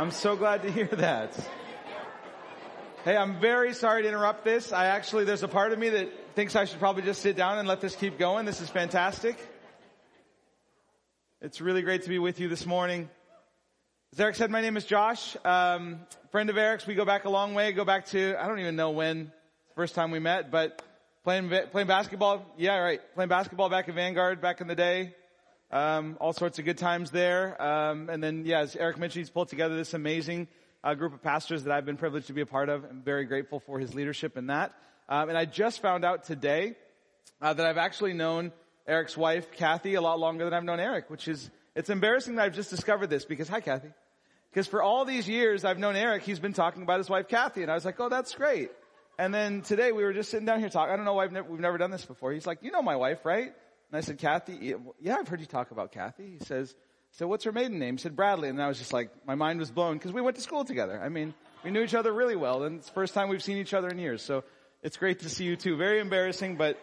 I'm so glad to hear that. Hey, I'm very sorry to interrupt this. I actually, there's a part of me that thinks I should probably just sit down and let this keep going. This is fantastic. It's really great to be with you this morning. As Eric said, my name is Josh. Um, friend of Eric's. We go back a long way. Go back to, I don't even know when, first time we met, but playing, playing basketball. Yeah, right. Playing basketball back at Vanguard back in the day. Um, all sorts of good times there. Um, and then, yeah, as Eric mentioned, he's pulled together this amazing uh, group of pastors that I've been privileged to be a part of. I'm very grateful for his leadership in that. Um, and I just found out today uh, that I've actually known Eric's wife, Kathy, a lot longer than I've known Eric, which is it's embarrassing that I've just discovered this because hi, Kathy. Because for all these years I've known Eric, he's been talking about his wife, Kathy, and I was like, oh, that's great. And then today we were just sitting down here talking. I don't know why we've never done this before. He's like, you know my wife, right? And I said, Kathy, yeah, I've heard you talk about Kathy. He says, so what's her maiden name? He said, Bradley. And I was just like, my mind was blown because we went to school together. I mean, we knew each other really well and it's the first time we've seen each other in years. So it's great to see you too. Very embarrassing, but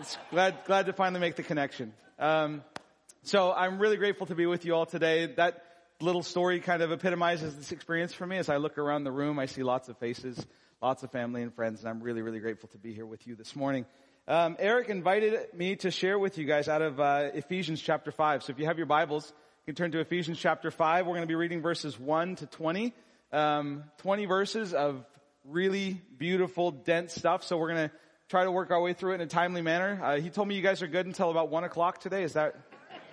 it's glad, glad to finally make the connection. Um, so I'm really grateful to be with you all today. That little story kind of epitomizes this experience for me. As I look around the room, I see lots of faces, lots of family and friends, and I'm really, really grateful to be here with you this morning. Um, Eric invited me to share with you guys out of uh, Ephesians chapter 5. So if you have your Bibles, you can turn to Ephesians chapter 5. We're going to be reading verses 1 to 20. Um, 20 verses of really beautiful, dense stuff. So we're going to try to work our way through it in a timely manner. Uh, he told me you guys are good until about 1 o'clock today. Is that,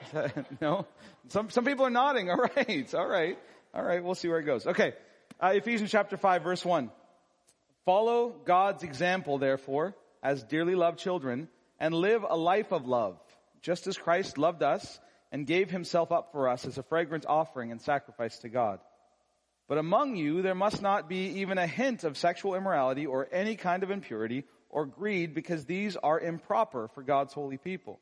is that no? Some, some people are nodding. All right. All right. All right. We'll see where it goes. Okay. Uh, Ephesians chapter 5 verse 1. Follow God's example, therefore, as dearly loved children and live a life of love, just as Christ loved us and gave himself up for us as a fragrant offering and sacrifice to God. But among you there must not be even a hint of sexual immorality or any kind of impurity or greed because these are improper for God's holy people.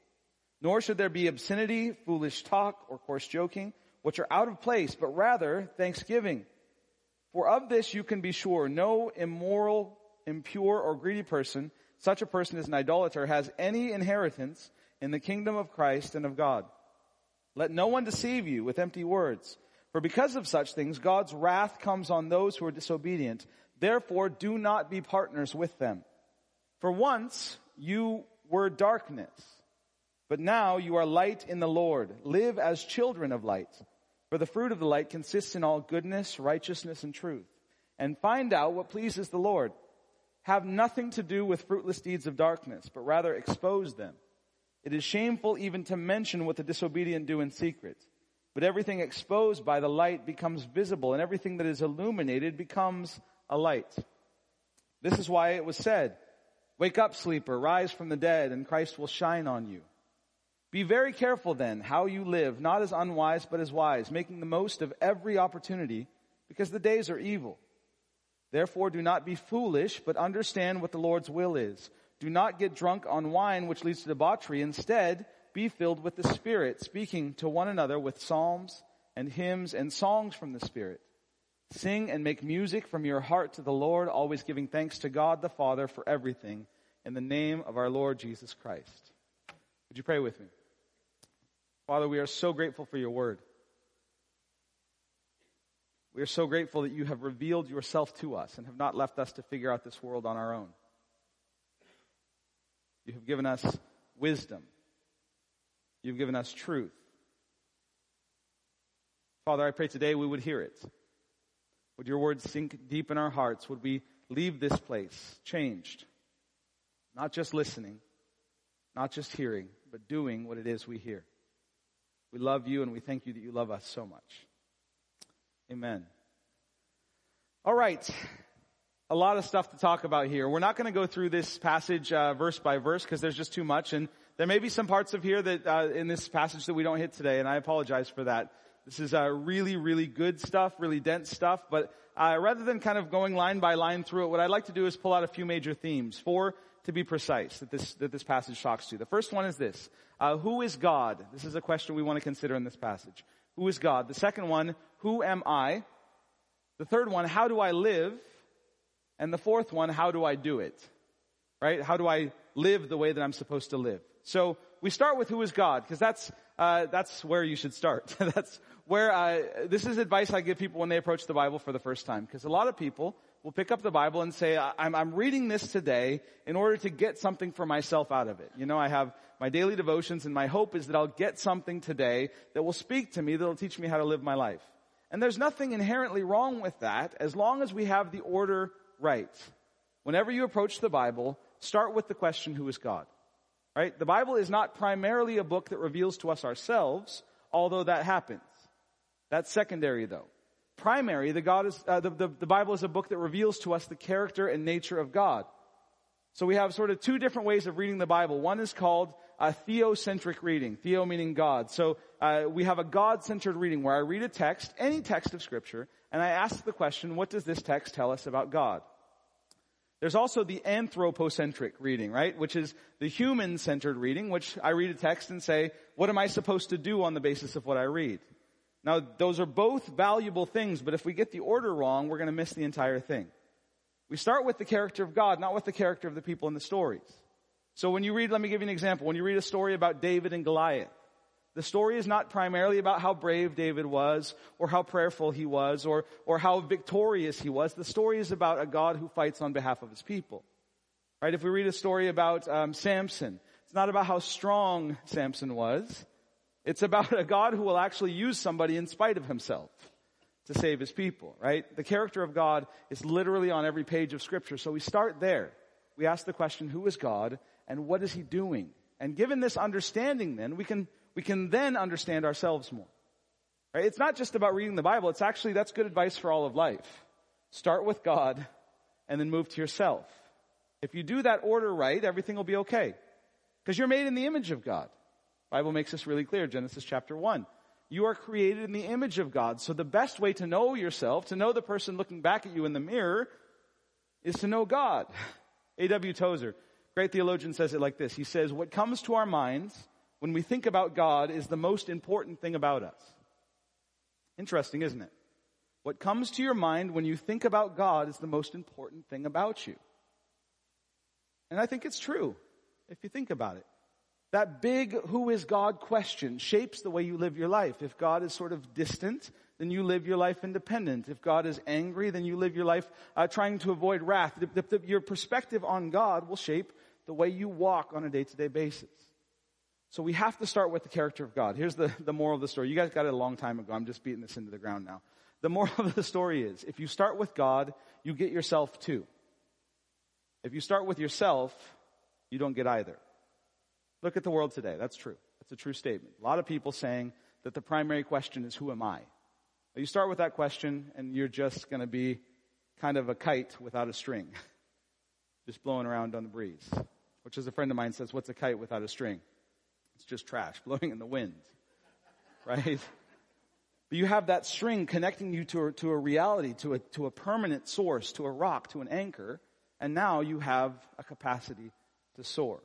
Nor should there be obscenity, foolish talk, or coarse joking, which are out of place, but rather thanksgiving. For of this you can be sure, no immoral, impure, or greedy person such a person as an idolater has any inheritance in the kingdom of Christ and of God. Let no one deceive you with empty words. For because of such things, God's wrath comes on those who are disobedient. Therefore, do not be partners with them. For once you were darkness, but now you are light in the Lord. Live as children of light. For the fruit of the light consists in all goodness, righteousness, and truth. And find out what pleases the Lord have nothing to do with fruitless deeds of darkness, but rather expose them. It is shameful even to mention what the disobedient do in secret. But everything exposed by the light becomes visible, and everything that is illuminated becomes a light. This is why it was said, Wake up, sleeper, rise from the dead, and Christ will shine on you. Be very careful then how you live, not as unwise, but as wise, making the most of every opportunity, because the days are evil. Therefore do not be foolish, but understand what the Lord's will is. Do not get drunk on wine, which leads to debauchery. Instead, be filled with the Spirit, speaking to one another with psalms and hymns and songs from the Spirit. Sing and make music from your heart to the Lord, always giving thanks to God the Father for everything in the name of our Lord Jesus Christ. Would you pray with me? Father, we are so grateful for your word. We are so grateful that you have revealed yourself to us and have not left us to figure out this world on our own. You have given us wisdom. You've given us truth. Father, I pray today we would hear it. Would your words sink deep in our hearts? Would we leave this place changed? Not just listening, not just hearing, but doing what it is we hear. We love you and we thank you that you love us so much. Amen. All right. A lot of stuff to talk about here. We're not going to go through this passage uh, verse by verse because there's just too much, and there may be some parts of here that uh, in this passage that we don't hit today, and I apologize for that. This is uh, really, really good stuff, really dense stuff. But uh, rather than kind of going line by line through it, what I'd like to do is pull out a few major themes, four to be precise, that this that this passage talks to. The first one is this: uh, Who is God? This is a question we want to consider in this passage. Who is God? The second one, who am I? The third one, how do I live? And the fourth one, how do I do it? Right? How do I live the way that I'm supposed to live? So we start with who is God, because that's uh, that's where you should start. that's where uh, this is advice I give people when they approach the Bible for the first time. Because a lot of people will pick up the Bible and say, I'm, I'm reading this today in order to get something for myself out of it. You know, I have my daily devotions and my hope is that I'll get something today that will speak to me, that will teach me how to live my life. And there's nothing inherently wrong with that as long as we have the order right. Whenever you approach the Bible, start with the question, who is God? Right? The Bible is not primarily a book that reveals to us ourselves, although that happens. That's secondary though. Primary, the, God is, uh, the, the, the Bible is a book that reveals to us the character and nature of God. So we have sort of two different ways of reading the Bible. One is called a theocentric reading. Theo meaning God. So uh, we have a God-centered reading where I read a text, any text of Scripture, and I ask the question, what does this text tell us about God? There's also the anthropocentric reading, right? Which is the human-centered reading, which I read a text and say, what am I supposed to do on the basis of what I read? Now, those are both valuable things, but if we get the order wrong, we're going to miss the entire thing. We start with the character of God, not with the character of the people in the stories. So when you read, let me give you an example. When you read a story about David and Goliath, the story is not primarily about how brave David was, or how prayerful he was, or, or how victorious he was. The story is about a God who fights on behalf of his people. Right? If we read a story about um, Samson, it's not about how strong Samson was. It's about a God who will actually use somebody in spite of himself to save his people, right? The character of God is literally on every page of scripture. So we start there. We ask the question, who is God and what is he doing? And given this understanding then, we can, we can then understand ourselves more. Right? It's not just about reading the Bible. It's actually, that's good advice for all of life. Start with God and then move to yourself. If you do that order right, everything will be okay. Because you're made in the image of God. Bible makes this really clear, Genesis chapter 1. You are created in the image of God. So the best way to know yourself, to know the person looking back at you in the mirror, is to know God. A.W. Tozer, great theologian, says it like this. He says, what comes to our minds when we think about God is the most important thing about us. Interesting, isn't it? What comes to your mind when you think about God is the most important thing about you. And I think it's true, if you think about it. That big who is God question shapes the way you live your life. If God is sort of distant, then you live your life independent. If God is angry, then you live your life uh, trying to avoid wrath. The, the, the, your perspective on God will shape the way you walk on a day-to-day basis. So we have to start with the character of God. Here's the, the moral of the story. You guys got it a long time ago. I'm just beating this into the ground now. The moral of the story is, if you start with God, you get yourself too. If you start with yourself, you don't get either. Look at the world today. That's true. That's a true statement. A lot of people saying that the primary question is, who am I? You start with that question and you're just going to be kind of a kite without a string, just blowing around on the breeze. Which, as a friend of mine says, what's a kite without a string? It's just trash blowing in the wind, right? But you have that string connecting you to a, to a reality, to a, to a permanent source, to a rock, to an anchor, and now you have a capacity to soar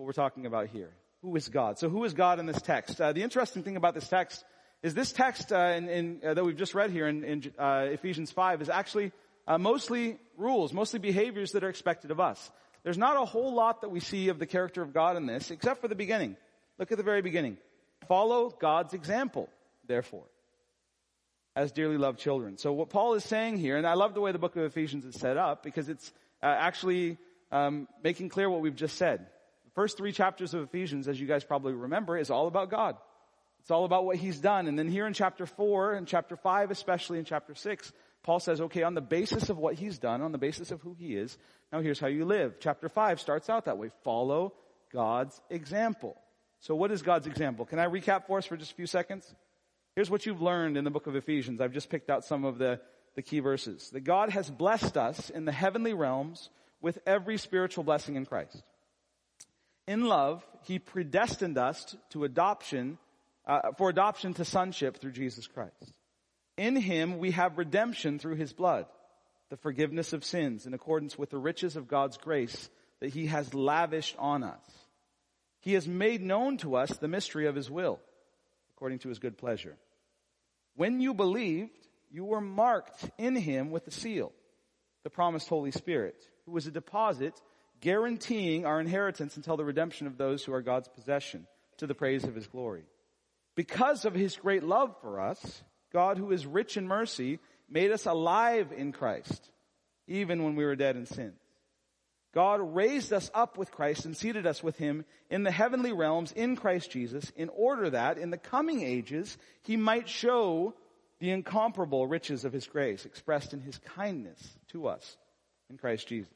what we're talking about here. Who is God? So who is God in this text? Uh, the interesting thing about this text is this text uh, in, in, uh, that we've just read here in, in uh, Ephesians 5 is actually uh, mostly rules, mostly behaviors that are expected of us. There's not a whole lot that we see of the character of God in this, except for the beginning. Look at the very beginning. Follow God's example, therefore, as dearly loved children. So what Paul is saying here, and I love the way the book of Ephesians is set up because it's uh, actually um, making clear what we've just said. First three chapters of Ephesians, as you guys probably remember, is all about God. It's all about what he's done. And then here in chapter four and chapter five, especially in chapter six, Paul says, okay, on the basis of what he's done, on the basis of who he is, now here's how you live. Chapter five starts out that way. Follow God's example. So what is God's example? Can I recap for us for just a few seconds? Here's what you've learned in the book of Ephesians. I've just picked out some of the, the key verses. That God has blessed us in the heavenly realms with every spiritual blessing in Christ. In love, He predestined us to adoption, uh, for adoption to sonship through Jesus Christ. In Him we have redemption through His blood, the forgiveness of sins in accordance with the riches of God's grace that He has lavished on us. He has made known to us the mystery of His will, according to His good pleasure. When you believed, you were marked in Him with the seal, the promised Holy Spirit, who was a deposit guaranteeing our inheritance until the redemption of those who are God's possession to the praise of his glory. Because of his great love for us, God, who is rich in mercy, made us alive in Christ, even when we were dead in sin. God raised us up with Christ and seated us with him in the heavenly realms in Christ Jesus in order that in the coming ages he might show the incomparable riches of his grace expressed in his kindness to us in Christ Jesus.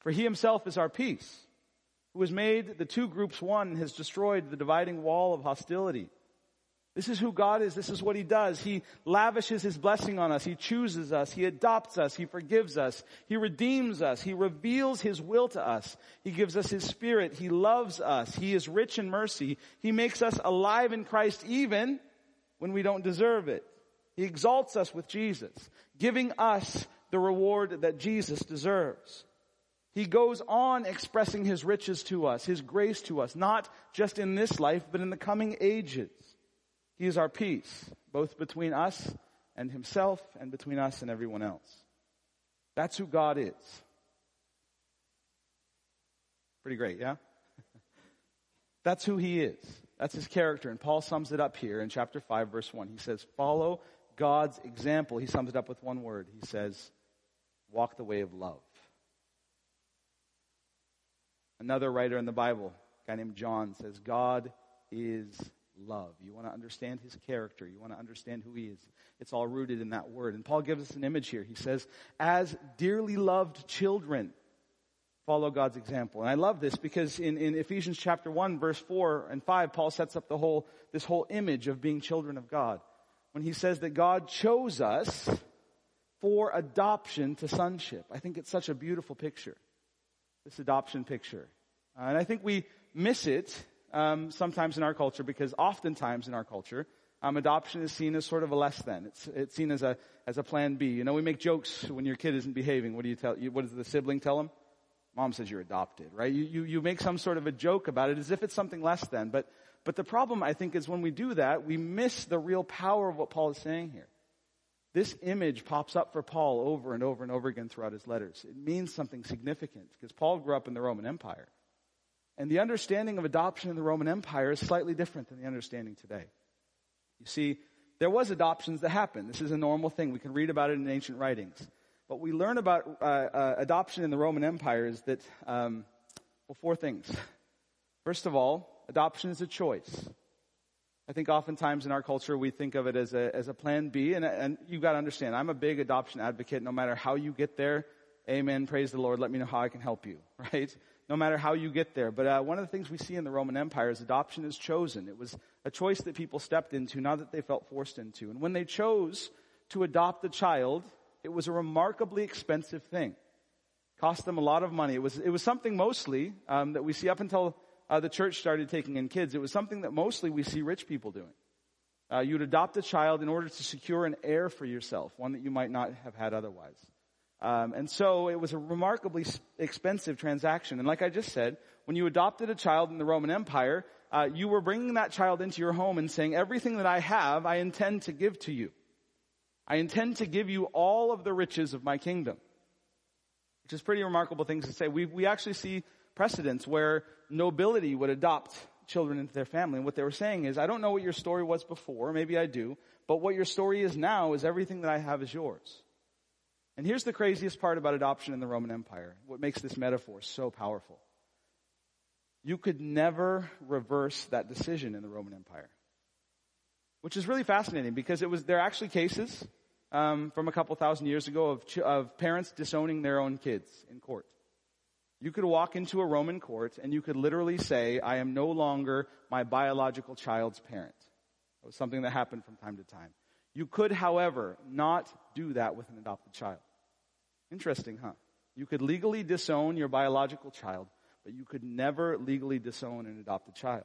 For he himself is our peace, who has made the two groups one and has destroyed the dividing wall of hostility this is who God is. This is what He does. He lavishes His blessing on us. He chooses us. He adopts us. He forgives us. He redeems us. He reveals His will to us. He gives us His Spirit. He loves us. He is rich in mercy. He makes us alive in Christ even when we don't deserve it. He exalts us with Jesus, giving us the reward that Jesus deserves. He goes on expressing His riches to us, His grace to us, not just in this life, but in the coming ages. He is our peace, both between us and himself and between us and everyone else. That's who God is. Pretty great, yeah? That's who he is. That's his character. And Paul sums it up here in chapter 5, verse 1. He says, Follow God's example. He sums it up with one word. He says, Walk the way of love. Another writer in the Bible, a guy named John, says, God is love. You want to understand his character. You want to understand who he is. It's all rooted in that word. And Paul gives us an image here. He says, as dearly loved children, follow God's example. And I love this because in, in Ephesians chapter 1, verse 4 and 5, Paul sets up the whole, this whole image of being children of God. When he says that God chose us for adoption to sonship. I think it's such a beautiful picture. This adoption picture. Uh, and I think we miss it um, sometimes in our culture because oftentimes in our culture, um, adoption is seen as sort of a less than. It's, it's seen as a, as a plan B. You know, we make jokes when your kid isn't behaving. What do you tell, you, what does the sibling tell them? Mom says you're adopted, right? You, you, you make some sort of a joke about it as if it's something less than. But, but the problem, I think, is when we do that, we miss the real power of what Paul is saying here. This image pops up for Paul over and over and over again throughout his letters. It means something significant because Paul grew up in the Roman Empire. And the understanding of adoption in the Roman Empire is slightly different than the understanding today. You see, there was adoptions that happened. This is a normal thing. We can read about it in ancient writings. But we learn about uh, uh, adoption in the Roman Empire is that, um, well, four things. First of all, adoption is a choice. I think oftentimes in our culture we think of it as a, as a plan B, and, and you've got to understand, I'm a big adoption advocate no matter how you get there. Amen. Praise the Lord. Let me know how I can help you, right? no matter how you get there. But uh, one of the things we see in the Roman Empire is adoption is chosen. It was a choice that people stepped into, not that they felt forced into. And when they chose to adopt a child, it was a remarkably expensive thing. Cost them a lot of money. It was, it was something mostly um, that we see up until uh, the church started taking in kids. It was something that mostly we see rich people doing. Uh, you'd adopt a child in order to secure an heir for yourself, one that you might not have had otherwise. Um, and so it was a remarkably expensive transaction. And like I just said, when you adopted a child in the Roman Empire, uh, you were bringing that child into your home and saying, everything that I have, I intend to give to you. I intend to give you all of the riches of my kingdom. Which is pretty remarkable things to say. We, we actually see precedents where nobility would adopt children into their family. And what they were saying is, I don't know what your story was before, maybe I do, but what your story is now is everything that I have is yours. And here's the craziest part about adoption in the Roman Empire. What makes this metaphor so powerful. You could never reverse that decision in the Roman Empire. Which is really fascinating because it was, there are actually cases, um, from a couple thousand years ago of, of parents disowning their own kids in court. You could walk into a Roman court and you could literally say, I am no longer my biological child's parent. It was something that happened from time to time. You could, however, not do that with an adopted child. Interesting, huh? You could legally disown your biological child, but you could never legally disown an adopted child.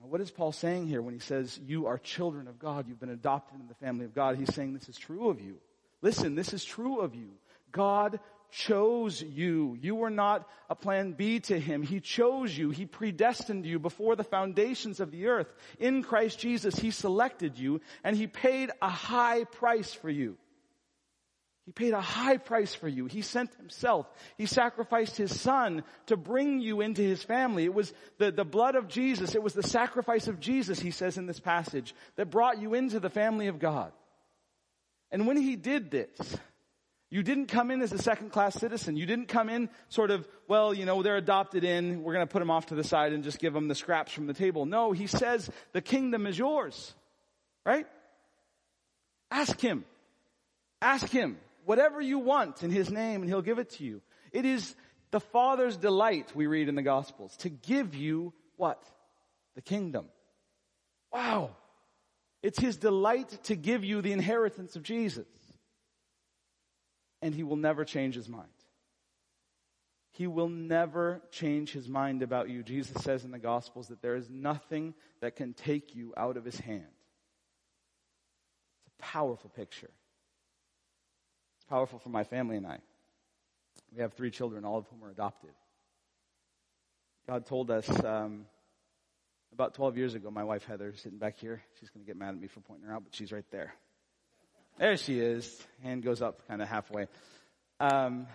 Now, what is Paul saying here when he says, You are children of God, you've been adopted in the family of God? He's saying this is true of you. Listen, this is true of you. God chose you. You were not a plan B to Him. He chose you. He predestined you before the foundations of the earth. In Christ Jesus, He selected you and He paid a high price for you. He paid a high price for you. He sent himself. He sacrificed his son to bring you into his family. It was the, the blood of Jesus. It was the sacrifice of Jesus, he says in this passage, that brought you into the family of God. And when he did this, you didn't come in as a second class citizen. You didn't come in sort of, well, you know, they're adopted in. We're going to put them off to the side and just give them the scraps from the table. No, he says the kingdom is yours. Right? Ask him. Ask him whatever you want in his name and he'll give it to you. It is the Father's delight, we read in the Gospels, to give you what? The kingdom. Wow. It's his delight to give you the inheritance of Jesus and he will never change his mind. He will never change his mind about you. Jesus says in the Gospels that there is nothing that can take you out of his hand. It's a powerful picture. It's powerful for my family and I. We have three children, all of whom are adopted. God told us um, about 12 years ago, my wife Heather, sitting back here, she's going to get mad at me for pointing her out, but she's right there. There she is. Hand goes up kind of halfway. Um,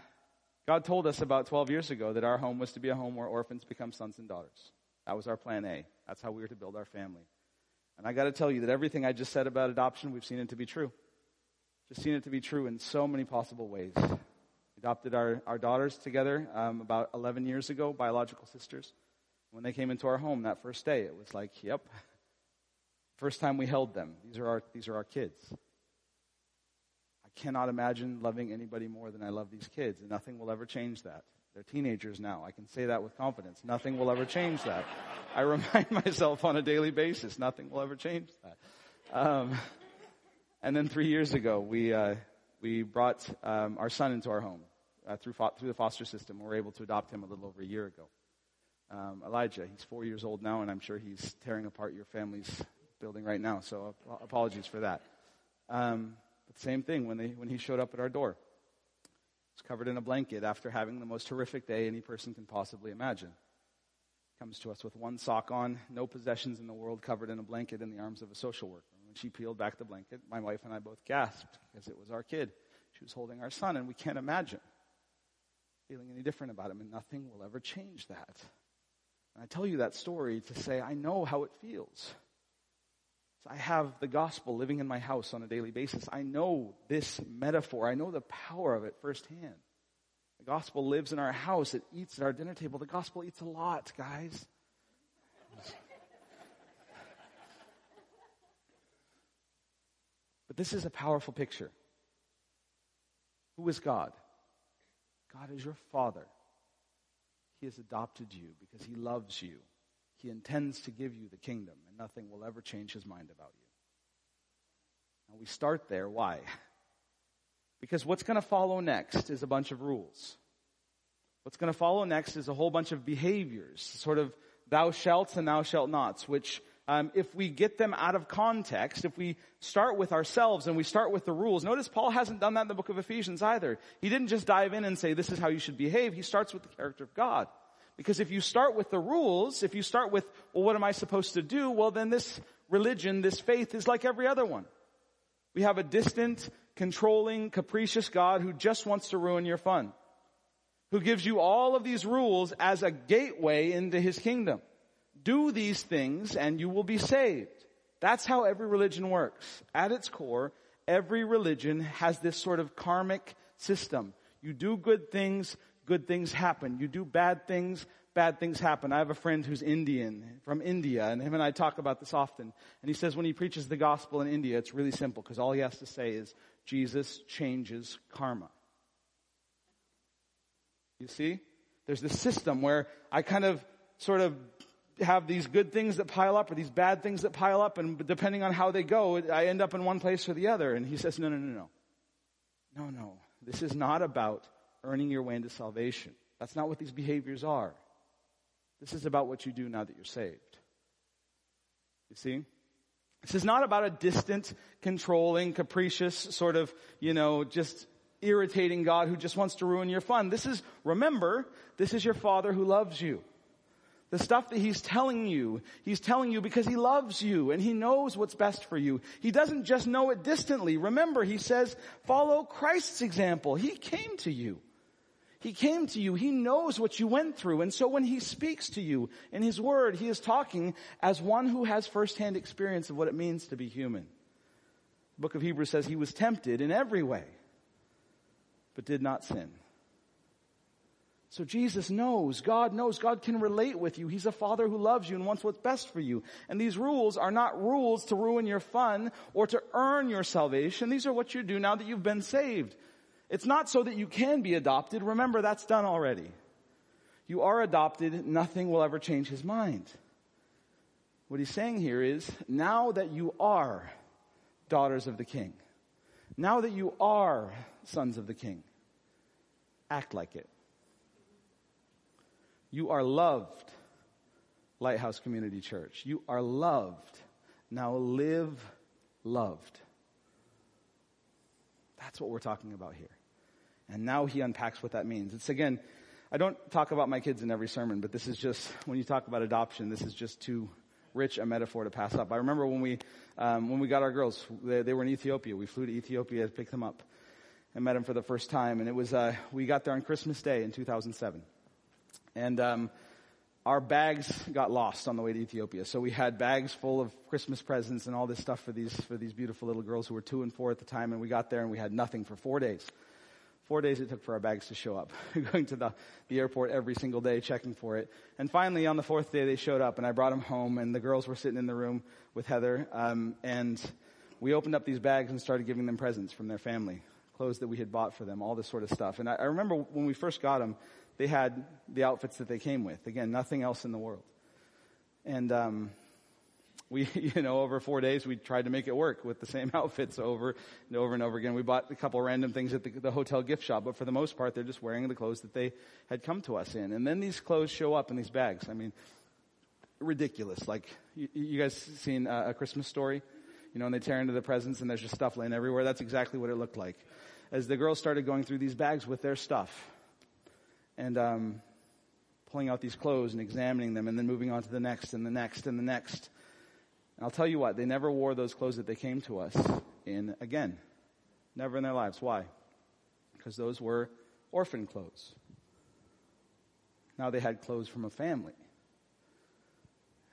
God told us about 12 years ago that our home was to be a home where orphans become sons and daughters. That was our plan A. That's how we were to build our family. And I got to tell you that everything I just said about adoption, we've seen it to be true. Just seen it to be true in so many possible ways. Adopted our, our daughters together um, about 11 years ago, biological sisters. When they came into our home that first day, it was like, yep. First time we held them. These are our, these are our kids cannot imagine loving anybody more than I love these kids, and nothing will ever change that. They're teenagers now. I can say that with confidence. Nothing will ever change that. I remind myself on a daily basis, nothing will ever change that. Um, and then three years ago, we uh, we brought um, our son into our home uh, through fo- through the foster system. We were able to adopt him a little over a year ago. Um, Elijah, he's four years old now, and I'm sure he's tearing apart your family's building right now. So ap- apologies for that. Um, same thing when, they, when he showed up at our door. He was covered in a blanket after having the most horrific day any person can possibly imagine. Comes to us with one sock on, no possessions in the world, covered in a blanket in the arms of a social worker. When she peeled back the blanket, my wife and I both gasped because it was our kid. She was holding our son, and we can't imagine feeling any different about him, and nothing will ever change that. And I tell you that story to say I know how it feels. I have the gospel living in my house on a daily basis. I know this metaphor. I know the power of it firsthand. The gospel lives in our house. It eats at our dinner table. The gospel eats a lot, guys. But this is a powerful picture. Who is God? God is your Father. He has adopted you because He loves you. He intends to give you the kingdom, and nothing will ever change his mind about you. Now we start there. Why? Because what's going to follow next is a bunch of rules. What's going to follow next is a whole bunch of behaviors, sort of thou shalt and thou shalt nots, which um, if we get them out of context, if we start with ourselves and we start with the rules, notice Paul hasn't done that in the book of Ephesians either. He didn't just dive in and say, this is how you should behave. He starts with the character of God. Because if you start with the rules, if you start with, well, what am I supposed to do? Well, then this religion, this faith is like every other one. We have a distant, controlling, capricious God who just wants to ruin your fun. Who gives you all of these rules as a gateway into his kingdom. Do these things and you will be saved. That's how every religion works. At its core, every religion has this sort of karmic system. You do good things, good things happen. You do bad things, bad things happen. I have a friend who's Indian, from India, and him and I talk about this often. And he says when he preaches the gospel in India, it's really simple because all he has to say is, Jesus changes karma. You see? There's this system where I kind of sort of have these good things that pile up or these bad things that pile up and depending on how they go, I end up in one place or the other. And he says, no, no, no, no. No, no. This is not about earning your way into salvation. That's not what these behaviors are. This is about what you do now that you're saved. You see? This is not about a distant, controlling, capricious, sort of, you know, just irritating God who just wants to ruin your fun. This is, remember, this is your Father who loves you. The stuff that he's telling you, he's telling you because he loves you and he knows what's best for you. He doesn't just know it distantly. Remember, he says, follow Christ's example. He came to you. He came to you. He knows what you went through. And so when he speaks to you in his word, he is talking as one who has firsthand experience of what it means to be human. The book of Hebrews says he was tempted in every way, but did not sin. So Jesus knows, God knows, God can relate with you. He's a father who loves you and wants what's best for you. And these rules are not rules to ruin your fun or to earn your salvation. These are what you do now that you've been saved. It's not so that you can be adopted. Remember, that's done already. You are adopted. Nothing will ever change his mind. What he's saying here is, now that you are daughters of the king, now that you are sons of the king, act like it. You are loved, Lighthouse Community Church. You are loved. Now live loved. That's what we're talking about here. And now he unpacks what that means. It's again, I don't talk about my kids in every sermon, but this is just, when you talk about adoption, this is just too rich a metaphor to pass up. I remember when we, um, when we got our girls, they, they, were in Ethiopia. We flew to Ethiopia to pick them up and met them for the first time. And it was, uh, we got there on Christmas Day in 2007. And, um, our bags got lost on the way to Ethiopia. So we had bags full of Christmas presents and all this stuff for these, for these beautiful little girls who were two and four at the time. And we got there and we had nothing for four days. Four days it took for our bags to show up. Going to the, the airport every single day, checking for it. And finally, on the fourth day, they showed up, and I brought them home, and the girls were sitting in the room with Heather, um, and we opened up these bags and started giving them presents from their family, clothes that we had bought for them, all this sort of stuff. And I, I remember when we first got them, they had the outfits that they came with. Again, nothing else in the world. And um, we, you know, over four days, we tried to make it work with the same outfits over and over and over again. We bought a couple random things at the, the, hotel gift shop, but for the most part, they're just wearing the clothes that they had come to us in. And then these clothes show up in these bags. I mean, ridiculous. Like, you, you guys seen a Christmas story? You know, and they tear into the presents and there's just stuff laying everywhere. That's exactly what it looked like. As the girls started going through these bags with their stuff and, um, pulling out these clothes and examining them and then moving on to the next and the next and the next and I'll tell you what, they never wore those clothes that they came to us in again. Never in their lives. Why? Because those were orphan clothes. Now they had clothes from a family.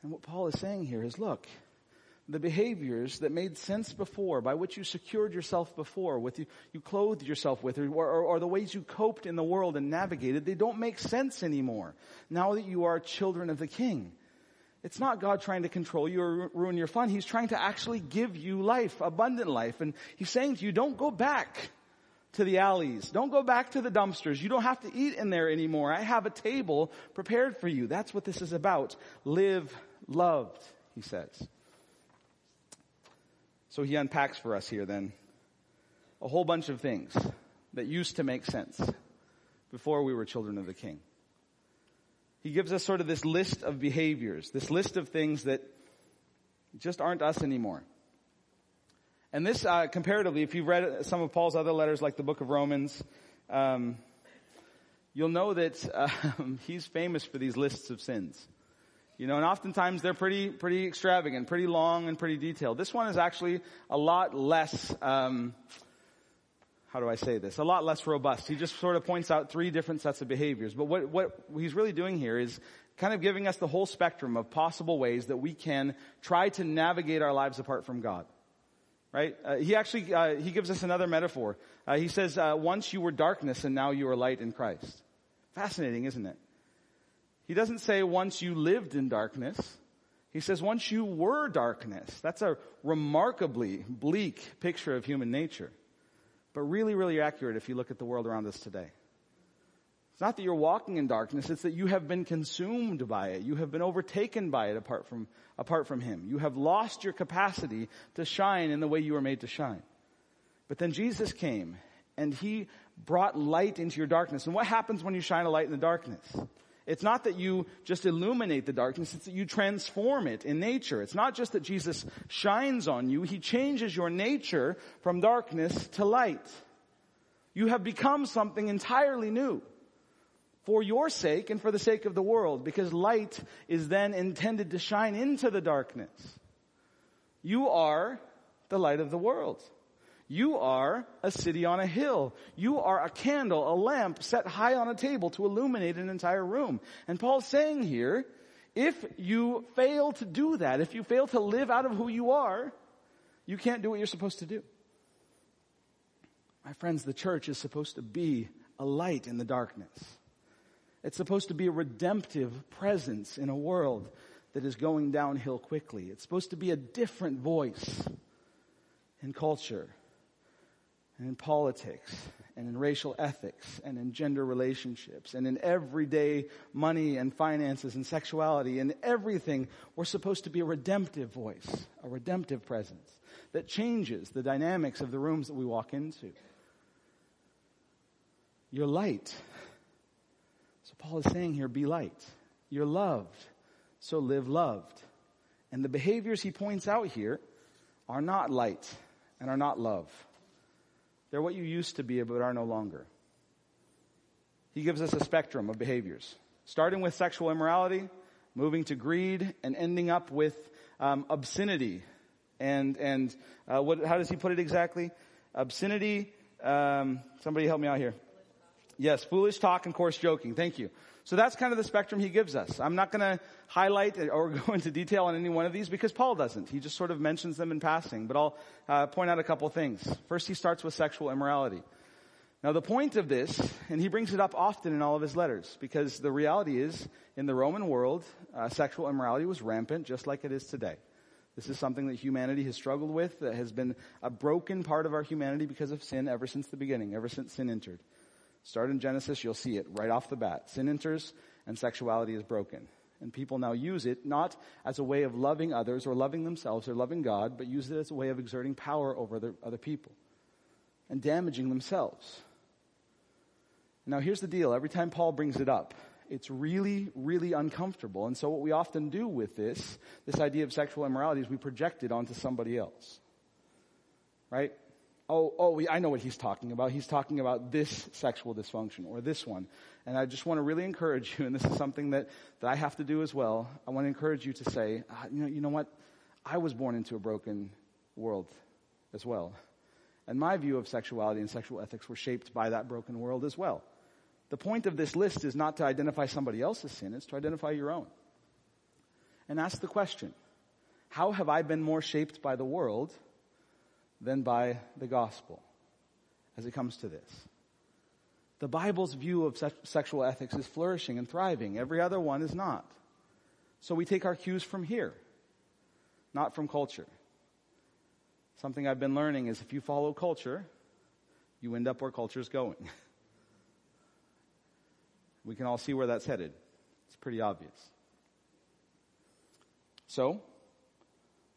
And what Paul is saying here is look, the behaviors that made sense before, by which you secured yourself before, with you, you clothed yourself with, or, or, or, the ways you coped in the world and navigated, they don't make sense anymore. Now that you are children of the King. It's not God trying to control you or ruin your fun. He's trying to actually give you life, abundant life. And He's saying to you, don't go back to the alleys. Don't go back to the dumpsters. You don't have to eat in there anymore. I have a table prepared for you. That's what this is about. Live loved, He says. So He unpacks for us here then a whole bunch of things that used to make sense before we were children of the King he gives us sort of this list of behaviors, this list of things that just aren't us anymore. And this, uh, comparatively, if you've read some of Paul's other letters, like the book of Romans, um, you'll know that um, he's famous for these lists of sins. You know, and oftentimes they're pretty, pretty extravagant, pretty long, and pretty detailed. This one is actually a lot less. Um, how do I say this? A lot less robust. He just sort of points out three different sets of behaviors. But what, what he's really doing here is kind of giving us the whole spectrum of possible ways that we can try to navigate our lives apart from God. Right? Uh, he actually, uh, he gives us another metaphor. Uh, he says, uh, once you were darkness and now you are light in Christ. Fascinating, isn't it? He doesn't say once you lived in darkness. He says once you were darkness. That's a remarkably bleak picture of human nature but really, really accurate if you look at the world around us today. It's not that you're walking in darkness, it's that you have been consumed by it. You have been overtaken by it apart from, apart from Him. You have lost your capacity to shine in the way you were made to shine. But then Jesus came and He brought light into your darkness. And what happens when you shine a light in the darkness? It's not that you just illuminate the darkness, it's that you transform it in nature. It's not just that Jesus shines on you, He changes your nature from darkness to light. You have become something entirely new. for your sake and for the sake of the world, because light is then intended to shine into the darkness. You are the light of the world. You are a city on a hill. You are a candle, a lamp set high on a table to illuminate an entire room. And Paul's saying here, if you fail to do that, if you fail to live out of who you are, you can't do what you're supposed to do. My friends, the church is supposed to be a light in the darkness. It's supposed to be a redemptive presence in a world that is going downhill quickly. It's supposed to be a different voice in culture and in politics and in racial ethics and in gender relationships and in everyday money and finances and sexuality and everything. We're supposed to be a redemptive voice, a redemptive presence that changes the dynamics of the rooms that we walk into. You're light. So Paul is saying here, be light. You're loved. So live loved. And the behaviors he points out here are not light and are not love. They're what you used to be, but are no longer. He gives us a spectrum of behaviors, starting with sexual immorality, moving to greed, and ending up with um, obscenity. And and uh, what? How does he put it exactly? Obscenity. Um, somebody help me out here. Yes, foolish talk and coarse joking. Thank you. So that's kind of the spectrum he gives us. I'm not going to highlight or go into detail on any one of these because Paul doesn't. He just sort of mentions them in passing. But I'll uh, point out a couple things. First, he starts with sexual immorality. Now, the point of this, and he brings it up often in all of his letters, because the reality is, in the Roman world, uh, sexual immorality was rampant, just like it is today. This is something that humanity has struggled with, that has been a broken part of our humanity because of sin ever since the beginning, ever since sin entered. Start in Genesis, you'll see it right off the bat. Sin enters and sexuality is broken. And people now use it not as a way of loving others or loving themselves or loving God, but use it as a way of exerting power over other, other people and damaging themselves. Now here's the deal. Every time Paul brings it up, it's really, really uncomfortable. And so what we often do with this, this idea of sexual immorality is we project it onto somebody else. Right? Oh, oh, I know what he's talking about. He's talking about this sexual dysfunction or this one. And I just want to really encourage you, and this is something that, that I have to do as well. I want to encourage you to say, ah, you know, you know what? I was born into a broken world as well. And my view of sexuality and sexual ethics were shaped by that broken world as well. The point of this list is not to identify somebody else's sin, it's to identify your own. And ask the question, how have I been more shaped by the world than by the gospel as it comes to this. The Bible's view of se- sexual ethics is flourishing and thriving. Every other one is not. So we take our cues from here, not from culture. Something I've been learning is if you follow culture, you end up where culture is going. we can all see where that's headed. It's pretty obvious. So,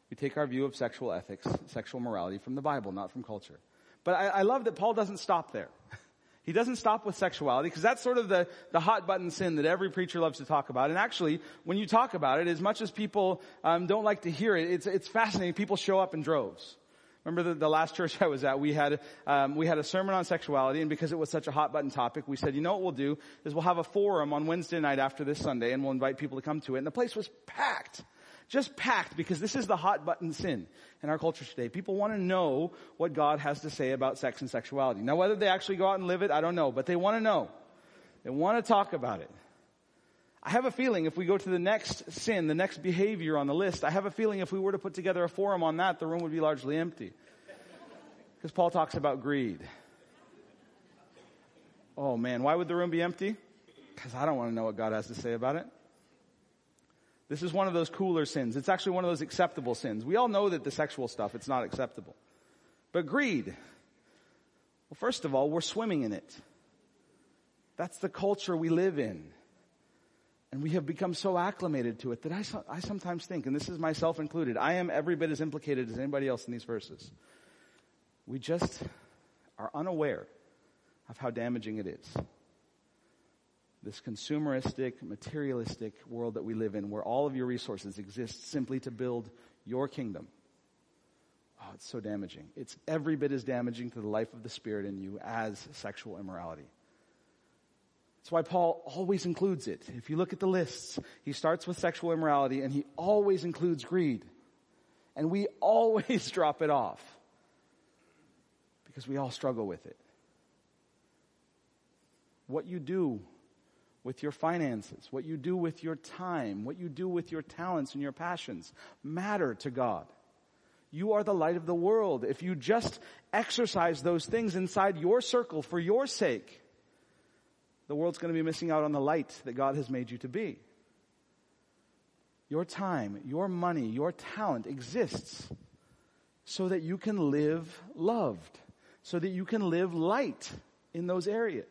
we take our view of sexual ethics, sexual morality from the Bible, not from culture. But I, I love that Paul doesn't stop there. He doesn't stop with sexuality because that's sort of the, the hot button sin that every preacher loves to talk about. And actually, when you talk about it, as much as people um, don't like to hear it, it's, it's fascinating. People show up in droves. Remember the, the last church I was at, we had, um, we had a sermon on sexuality and because it was such a hot button topic, we said, you know what we'll do is we'll have a forum on Wednesday night after this Sunday and we'll invite people to come to it. And the place was packed just packed because this is the hot button sin in our culture today. People want to know what God has to say about sex and sexuality. Now, whether they actually go out and live it, I don't know, but they want to know. They want to talk about it. I have a feeling if we go to the next sin, the next behavior on the list, I have a feeling if we were to put together a forum on that, the room would be largely empty. Because Paul talks about greed. Oh man, why would the room be empty? Because I don't want to know what God has to say about it. This is one of those cooler sins. It's actually one of those acceptable sins. We all know that the sexual stuff, it's not acceptable. But greed, well, first of all, we're swimming in it. That's the culture we live in. And we have become so acclimated to it that I, I sometimes think, and this is myself included, I am every bit as implicated as anybody else in these verses. We just are unaware of how damaging it is this consumeristic, materialistic world that we live in where all of your resources exist simply to build your kingdom. Oh, it's so damaging. It's every bit as damaging to the life of the spirit in you as sexual immorality. That's why Paul always includes it. If you look at the lists, he starts with sexual immorality and he always includes greed. And we always drop it off because we all struggle with it. What you do with your finances, what you do with your time, what you do with your talents and your passions matter to God. You are the light of the world. If you just exercise those things inside your circle for your sake, the world's going to be missing out on the light that God has made you to be. Your time, your money, your talent exists so that you can live loved, so that you can live light in those areas.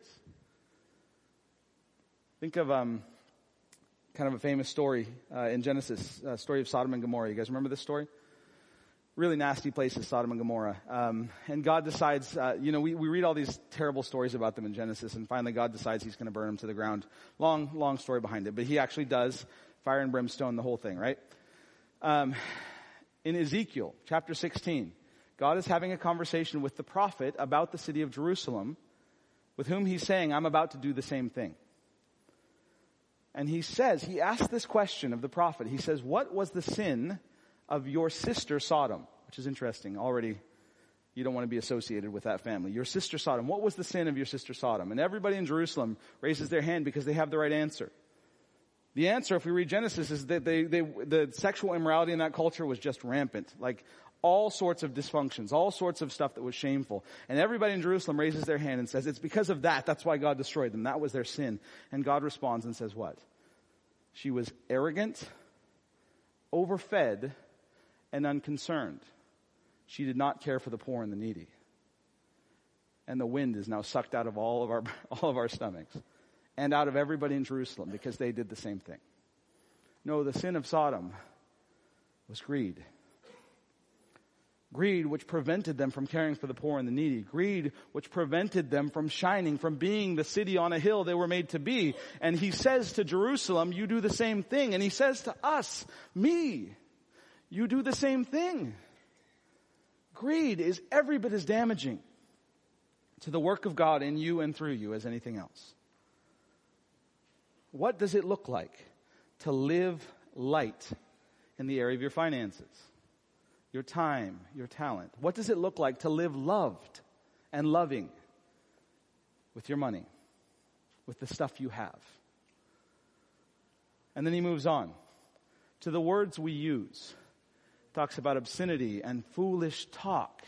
Think of um, kind of a famous story uh, in Genesis, uh, story of Sodom and Gomorrah. You guys remember this story? really nasty places, Sodom and Gomorrah. Um, and God decides, uh, you know, we, we read all these terrible stories about them in Genesis, and finally God decides He's going to burn them to the ground. Long, long story behind it, but He actually does fire and brimstone, the whole thing, right? Um, in Ezekiel chapter 16, God is having a conversation with the prophet about the city of Jerusalem, with whom He's saying, "I'm about to do the same thing." And He says, He asks this question of the prophet. He says, "What was the sin?" of your sister Sodom, which is interesting. Already, you don't want to be associated with that family. Your sister Sodom. What was the sin of your sister Sodom? And everybody in Jerusalem raises their hand because they have the right answer. The answer, if we read Genesis, is that they, they, the sexual immorality in that culture was just rampant. Like, all sorts of dysfunctions, all sorts of stuff that was shameful. And everybody in Jerusalem raises their hand and says, it's because of that, that's why God destroyed them. That was their sin. And God responds and says what? She was arrogant, overfed, and unconcerned. She did not care for the poor and the needy. And the wind is now sucked out of all of our, all of our stomachs and out of everybody in Jerusalem because they did the same thing. No, the sin of Sodom was greed. Greed, which prevented them from caring for the poor and the needy. Greed, which prevented them from shining, from being the city on a hill they were made to be. And he says to Jerusalem, you do the same thing. And he says to us, me, you do the same thing. Greed is every bit as damaging to the work of God in you and through you as anything else. What does it look like to live light in the area of your finances, your time, your talent? What does it look like to live loved and loving with your money, with the stuff you have? And then he moves on to the words we use talks about obscenity and foolish talk.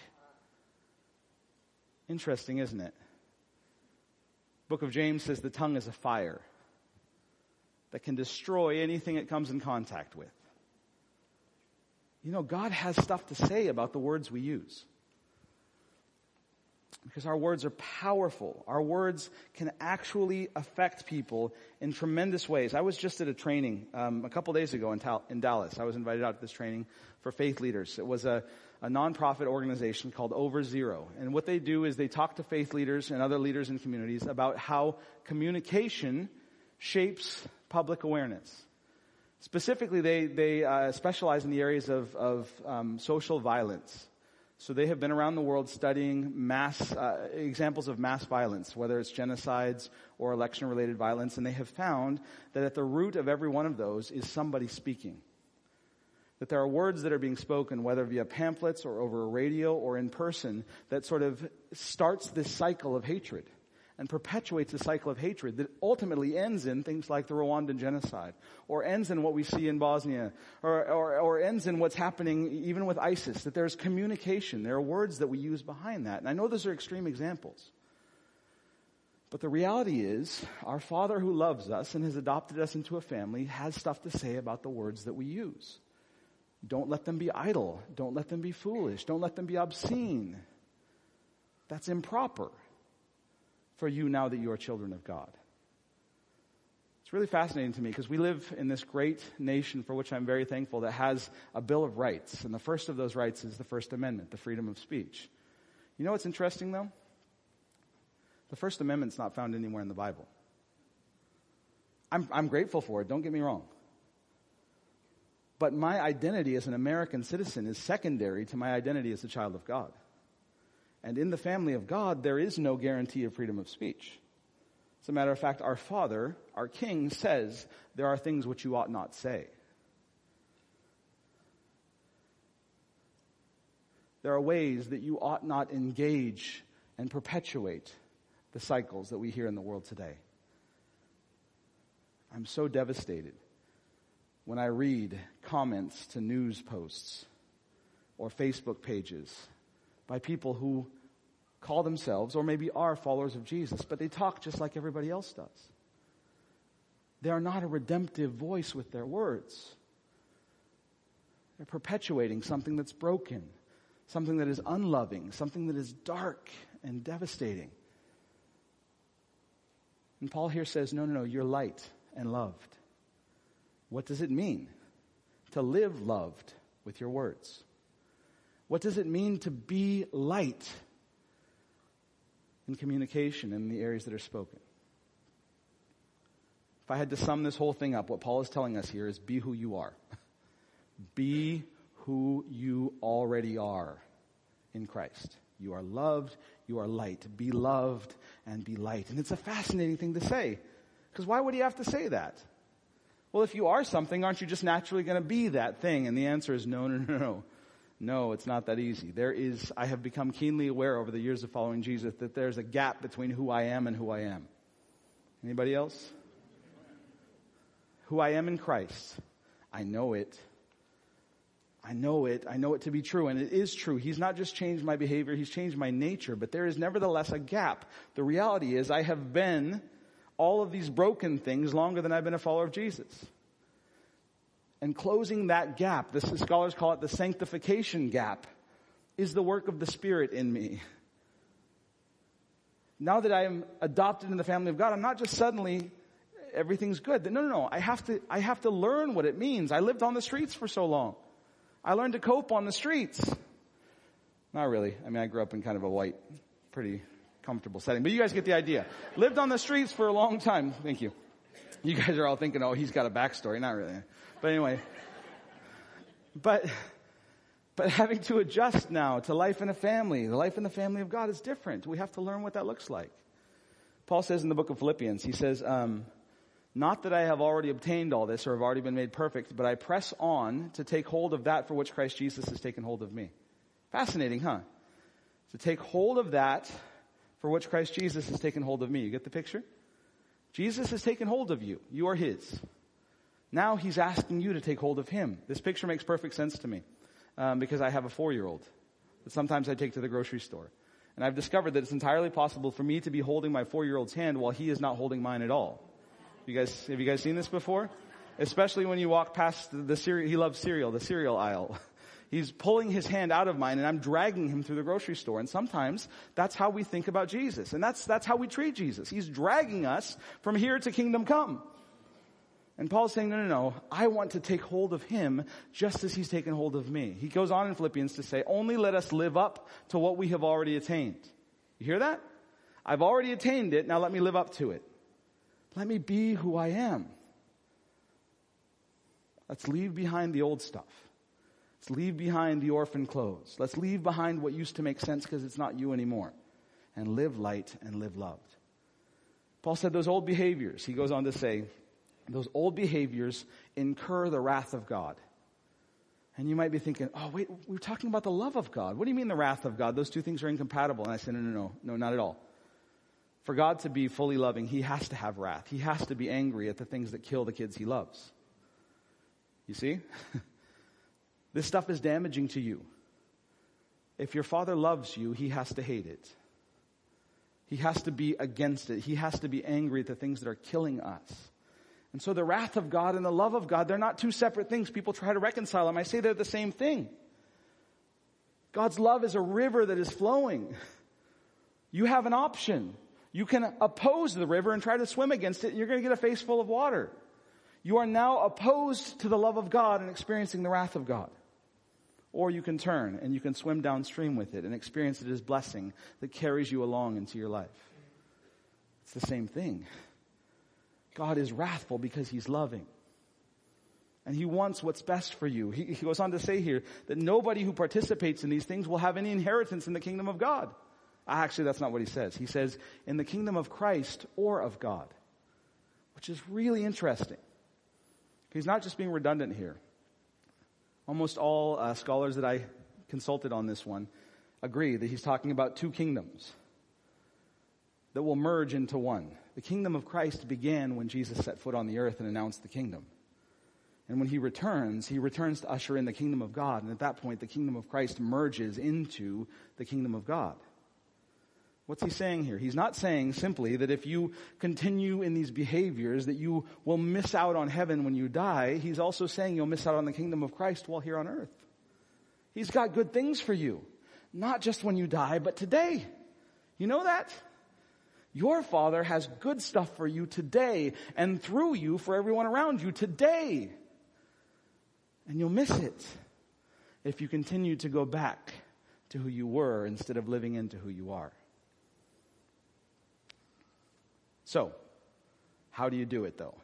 Interesting, isn't it? Book of James says the tongue is a fire that can destroy anything it comes in contact with. You know, God has stuff to say about the words we use. Because our words are powerful. Our words can actually affect people in tremendous ways. I was just at a training um, a couple days ago in, in, Dallas. I was invited out to this training for faith leaders. It was a, a nonprofit organization called Over Zero. And what they do is they talk to faith leaders and other leaders in communities about how communication shapes public awareness. Specifically, they, they uh, specialize in the areas of, of um, social violence. So they have been around the world studying mass, uh, examples of mass violence, whether it's genocides or election related violence, and they have found that at the root of every one of those is somebody speaking. That there are words that are being spoken, whether via pamphlets or over a radio or in person, that sort of starts this cycle of hatred and perpetuates a cycle of hatred that ultimately ends in things like the Rwandan genocide, or ends in what we see in Bosnia, or, or, or, ends in what's happening even with ISIS, that there's communication, there are words that we use behind that. And I know those are extreme examples. But the reality is, our Father who loves us and has adopted us into a family has stuff to say about the words that we use. Don't let them be idle. Don't let them be foolish. Don't let them be obscene. That's improper for you now that you are children of God. It's really fascinating to me because we live in this great nation for which I'm very thankful that has a Bill of Rights. And the first of those rights is the First Amendment, the freedom of speech. You know what's interesting though? The First Amendment's not found anywhere in the Bible. I'm, I'm grateful for it, don't get me wrong. But my identity as an American citizen is secondary to my identity as a child of God. And in the family of God, there is no guarantee of freedom of speech. As a matter of fact, our Father, our King, says there are things which you ought not say. There are ways that you ought not engage and perpetuate the cycles that we hear in the world today. I'm so devastated when I read comments to news posts or Facebook pages by people who call themselves or maybe are followers of Jesus, but they talk just like everybody else does. They are not a redemptive voice with their words. They're perpetuating something that's broken, something that is unloving, something that is dark and devastating. And Paul here says, no, no, no, you're light and loved. What does it mean to live loved with your words? What does it mean to be light in communication in the areas that are spoken? If I had to sum this whole thing up, what Paul is telling us here is be who you are. be who you already are in Christ. You are loved, you are light. Be loved and be light. And it's a fascinating thing to say. Because why would he have to say that? Well, if you are something, aren't you just naturally going to be that thing? And the answer is no, no, no, no. No, it's not that easy. There is, I have become keenly aware over the years of following Jesus that there's a gap between who I am and who I am. Anybody else? Who I am in Christ. I know it. I know it. I know it to be true. And it is true. He's not just changed my behavior, He's changed my nature, but there is nevertheless a gap. The reality is I have been all of these broken things longer than I've been a follower of Jesus. And closing that gap, the scholars call it the sanctification gap, is the work of the Spirit in me. Now that I am adopted in the family of God, I'm not just suddenly everything's good. No, no, no. I have to, I have to learn what it means. I lived on the streets for so long. I learned to cope on the streets. Not really. I mean, I grew up in kind of a white, pretty comfortable setting, but you guys get the idea. Lived on the streets for a long time. Thank you. You guys are all thinking, oh, he's got a backstory. Not really. But anyway. But, but having to adjust now to life in a family, the life in the family of God is different. We have to learn what that looks like. Paul says in the book of Philippians, he says, um, not that I have already obtained all this or have already been made perfect, but I press on to take hold of that for which Christ Jesus has taken hold of me. Fascinating, huh? To take hold of that for which Christ Jesus has taken hold of me. You get the picture? Jesus has taken hold of you. You are His. Now He's asking you to take hold of Him. This picture makes perfect sense to me um, because I have a four-year-old that sometimes I take to the grocery store. And I've discovered that it's entirely possible for me to be holding my four-year-old's hand while he is not holding mine at all. You guys, have you guys seen this before? Especially when you walk past the, the cereal, he loves cereal, the cereal aisle. He's pulling his hand out of mine and I'm dragging him through the grocery store. And sometimes that's how we think about Jesus. And that's, that's how we treat Jesus. He's dragging us from here to kingdom come. And Paul's saying, no, no, no, I want to take hold of him just as he's taken hold of me. He goes on in Philippians to say, only let us live up to what we have already attained. You hear that? I've already attained it, now let me live up to it. Let me be who I am. Let's leave behind the old stuff. Let's leave behind the orphan clothes. Let's leave behind what used to make sense because it's not you anymore. And live light and live loved. Paul said those old behaviors, he goes on to say, those old behaviors incur the wrath of God. And you might be thinking, oh, wait, we are talking about the love of God. What do you mean the wrath of God? Those two things are incompatible. And I said, no, no, no, no, not at all. For God to be fully loving, He has to have wrath. He has to be angry at the things that kill the kids He loves. You see? this stuff is damaging to you. If your father loves you, He has to hate it. He has to be against it. He has to be angry at the things that are killing us. And so the wrath of God and the love of God, they're not two separate things. People try to reconcile them. I say they're the same thing. God's love is a river that is flowing. You have an option. You can oppose the river and try to swim against it and you're going to get a face full of water. You are now opposed to the love of God and experiencing the wrath of God. Or you can turn and you can swim downstream with it and experience it as blessing that carries you along into your life. It's the same thing. God is wrathful because he's loving. And he wants what's best for you. He, he goes on to say here that nobody who participates in these things will have any inheritance in the kingdom of God. Actually, that's not what he says. He says, in the kingdom of Christ or of God, which is really interesting. He's not just being redundant here. Almost all uh, scholars that I consulted on this one agree that he's talking about two kingdoms that will merge into one. The kingdom of Christ began when Jesus set foot on the earth and announced the kingdom. And when he returns, he returns to usher in the kingdom of God. And at that point, the kingdom of Christ merges into the kingdom of God. What's he saying here? He's not saying simply that if you continue in these behaviors that you will miss out on heaven when you die. He's also saying you'll miss out on the kingdom of Christ while here on earth. He's got good things for you. Not just when you die, but today. You know that? Your Father has good stuff for you today and through you for everyone around you today. And you'll miss it if you continue to go back to who you were instead of living into who you are. So, how do you do it though?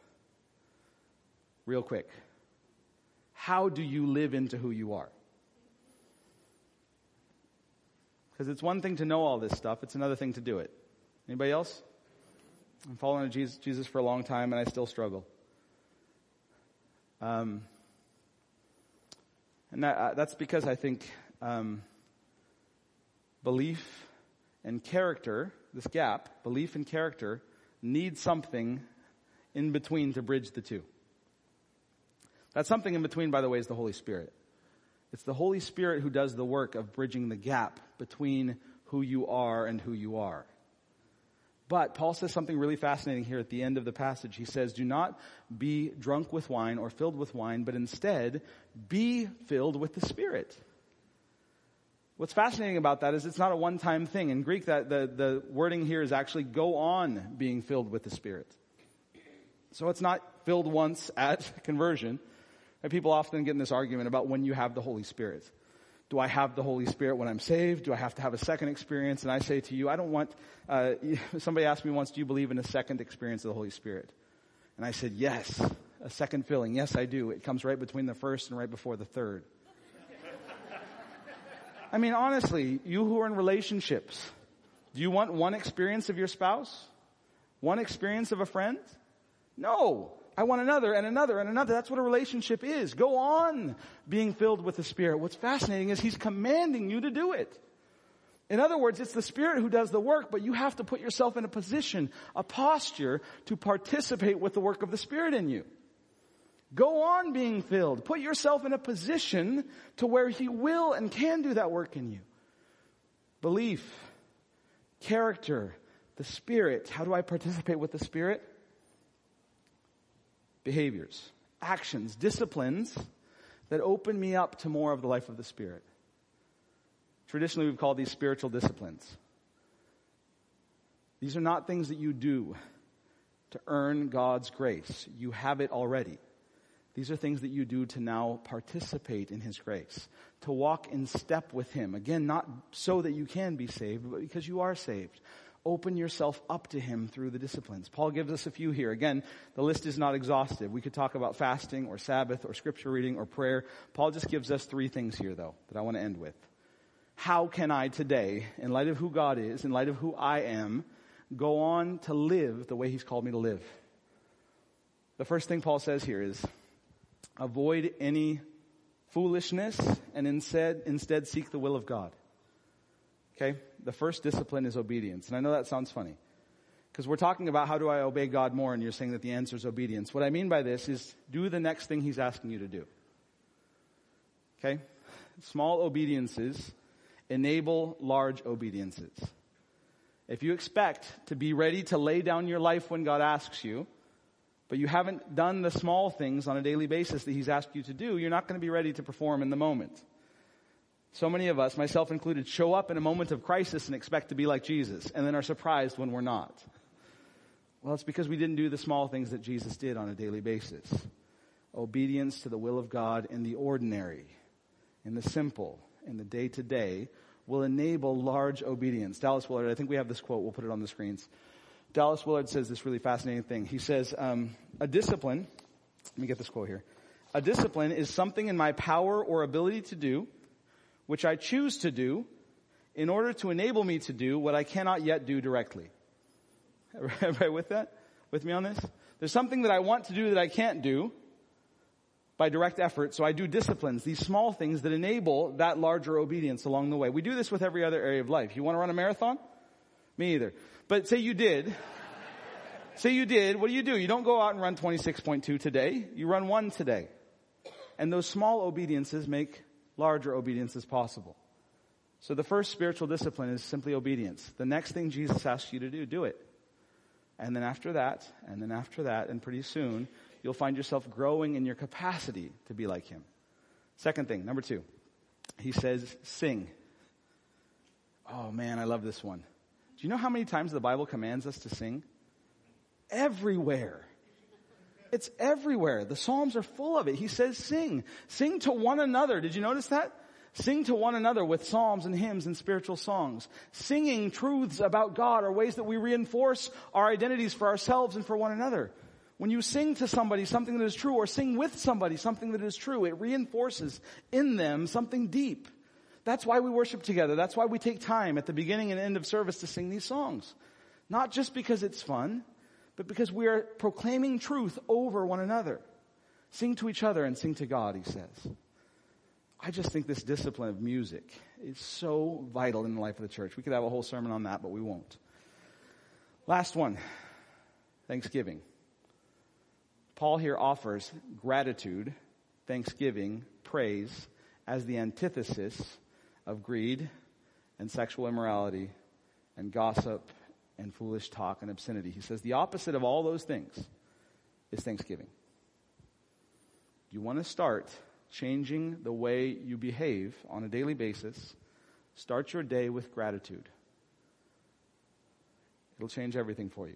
Real quick. How do you live into who you are? Because it's one thing to know all this stuff, it's another thing to do it. Anybody else? I'm following Jesus, Jesus for a long time and I still struggle. Um, and that, uh, that's because I think um, belief and character, this gap, belief and character, need something in between to bridge the two. That something in between, by the way, is the Holy Spirit. It's the Holy Spirit who does the work of bridging the gap between who you are and who you are. But Paul says something really fascinating here at the end of the passage. He says, do not be drunk with wine or filled with wine, but instead be filled with the Spirit. What's fascinating about that is it's not a one-time thing. In Greek, that the, the wording here is actually go on being filled with the Spirit. So it's not filled once at conversion. And people often get in this argument about when you have the Holy Spirit. Do I have the Holy Spirit when I'm saved? Do I have to have a second experience? And I say to you, I don't want, uh, somebody asked me once, do you believe in a second experience of the Holy Spirit? And I said, yes, a second filling. Yes, I do. It comes right between the first and right before the third. I mean, honestly, you who are in relationships, do you want one experience of your spouse? One experience of a friend? No. I want another and another and another. That's what a relationship is. Go on being filled with the Spirit. What's fascinating is He's commanding you to do it. In other words, it's the Spirit who does the work, but you have to put yourself in a position, a posture to participate with the work of the Spirit in you. Go on being filled. Put yourself in a position to where He will and can do that work in you. Belief, character, the Spirit. How do I participate with the Spirit? Behaviors, actions, disciplines that open me up to more of the life of the Spirit. Traditionally, we've called these spiritual disciplines. These are not things that you do to earn God's grace. You have it already. These are things that you do to now participate in His grace, to walk in step with Him. Again, not so that you can be saved, but because you are saved. Open yourself up to Him through the disciplines. Paul gives us a few here. Again, the list is not exhaustive. We could talk about fasting or Sabbath or scripture reading or prayer. Paul just gives us three things here though, that I want to end with. How can I today, in light of who God is, in light of who I am, go on to live the way He's called me to live? The first thing Paul says here is, avoid any foolishness and instead, instead seek the will of God. Okay? The first discipline is obedience. And I know that sounds funny. Because we're talking about how do I obey God more and you're saying that the answer is obedience. What I mean by this is do the next thing He's asking you to do. Okay? Small obediences enable large obediences. If you expect to be ready to lay down your life when God asks you, but you haven't done the small things on a daily basis that He's asked you to do, you're not going to be ready to perform in the moment. So many of us, myself included, show up in a moment of crisis and expect to be like Jesus, and then are surprised when we're not. Well, it's because we didn't do the small things that Jesus did on a daily basis. Obedience to the will of God in the ordinary, in the simple, in the day to day, will enable large obedience. Dallas Willard, I think we have this quote, we'll put it on the screens. Dallas Willard says this really fascinating thing. He says, um, a discipline, let me get this quote here. A discipline is something in my power or ability to do, which I choose to do, in order to enable me to do what I cannot yet do directly. Everybody with that? With me on this? There's something that I want to do that I can't do by direct effort, so I do disciplines, these small things that enable that larger obedience along the way. We do this with every other area of life. You want to run a marathon? Me either. But say you did. say you did, what do you do? You don't go out and run 26.2 today. You run one today. And those small obediences make larger obediences possible. So the first spiritual discipline is simply obedience. The next thing Jesus asks you to do, do it. And then after that, and then after that, and pretty soon, you'll find yourself growing in your capacity to be like him. Second thing, number two, he says, sing. Oh man, I love this one. You know how many times the Bible commands us to sing? Everywhere. It's everywhere. The Psalms are full of it. He says sing. Sing to one another. Did you notice that? Sing to one another with psalms and hymns and spiritual songs. Singing truths about God are ways that we reinforce our identities for ourselves and for one another. When you sing to somebody something that is true or sing with somebody something that is true, it reinforces in them something deep. That's why we worship together. That's why we take time at the beginning and end of service to sing these songs. Not just because it's fun, but because we are proclaiming truth over one another. Sing to each other and sing to God, he says. I just think this discipline of music is so vital in the life of the church. We could have a whole sermon on that, but we won't. Last one. Thanksgiving. Paul here offers gratitude, thanksgiving, praise as the antithesis of greed and sexual immorality and gossip and foolish talk and obscenity. He says the opposite of all those things is thanksgiving. You want to start changing the way you behave on a daily basis, start your day with gratitude. It'll change everything for you.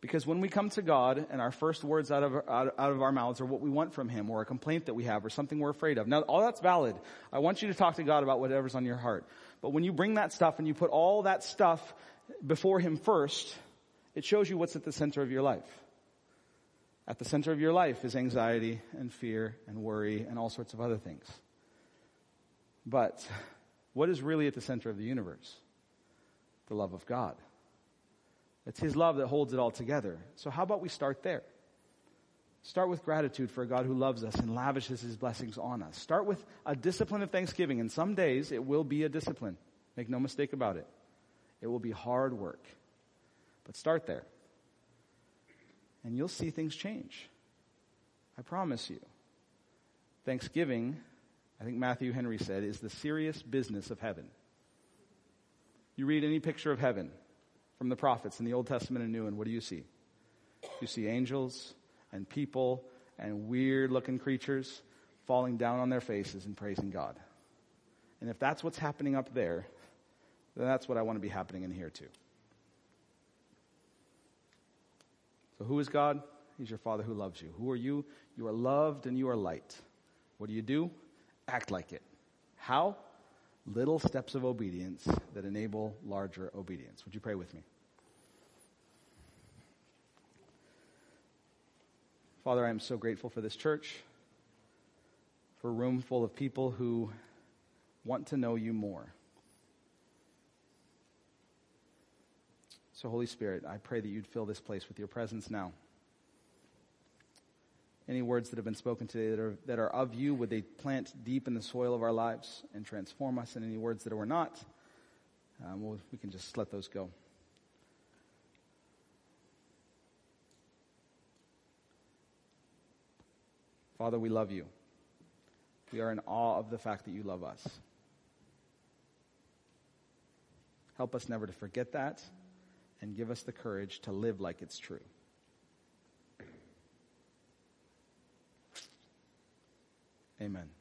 Because when we come to God and our first words out of, out, out, of our mouths are what we want from Him or a complaint that we have or something we're afraid of. Now, all that's valid. I want you to talk to God about whatever's on your heart. But when you bring that stuff and you put all that stuff before Him first, it shows you what's at the center of your life. At the center of your life is anxiety and fear and worry and all sorts of other things. But what is really at the center of the universe? The love of God. It's His love that holds it all together. So how about we start there? Start with gratitude for a God who loves us and lavishes His blessings on us. Start with a discipline of thanksgiving, and some days it will be a discipline. Make no mistake about it. It will be hard work. But start there and you'll see things change. I promise you. Thanksgiving, I think Matthew Henry said, is the serious business of heaven. You read any picture of heaven from the prophets in the Old Testament and New, and what do you see? You see angels and people and weird looking creatures falling down on their faces and praising God. And if that's what's happening up there, then that's what I want to be happening in here too. So who is God? He's your Father who loves you. Who are you? You are loved and you are light. What do you do? Act like it. How? Little steps of obedience that enable larger obedience. Would you pray with me? Father, I am so grateful for this church, for a room full of people who want to know you more. So, Holy Spirit, I pray that you'd fill this place with your presence now. Any words that have been spoken today that are, that are of you, would they plant deep in the soil of our lives and transform us? And any words that were not, um, well, we can just let those go. Father, we love you. We are in awe of the fact that you love us. Help us never to forget that and give us the courage to live like it's true. Amen.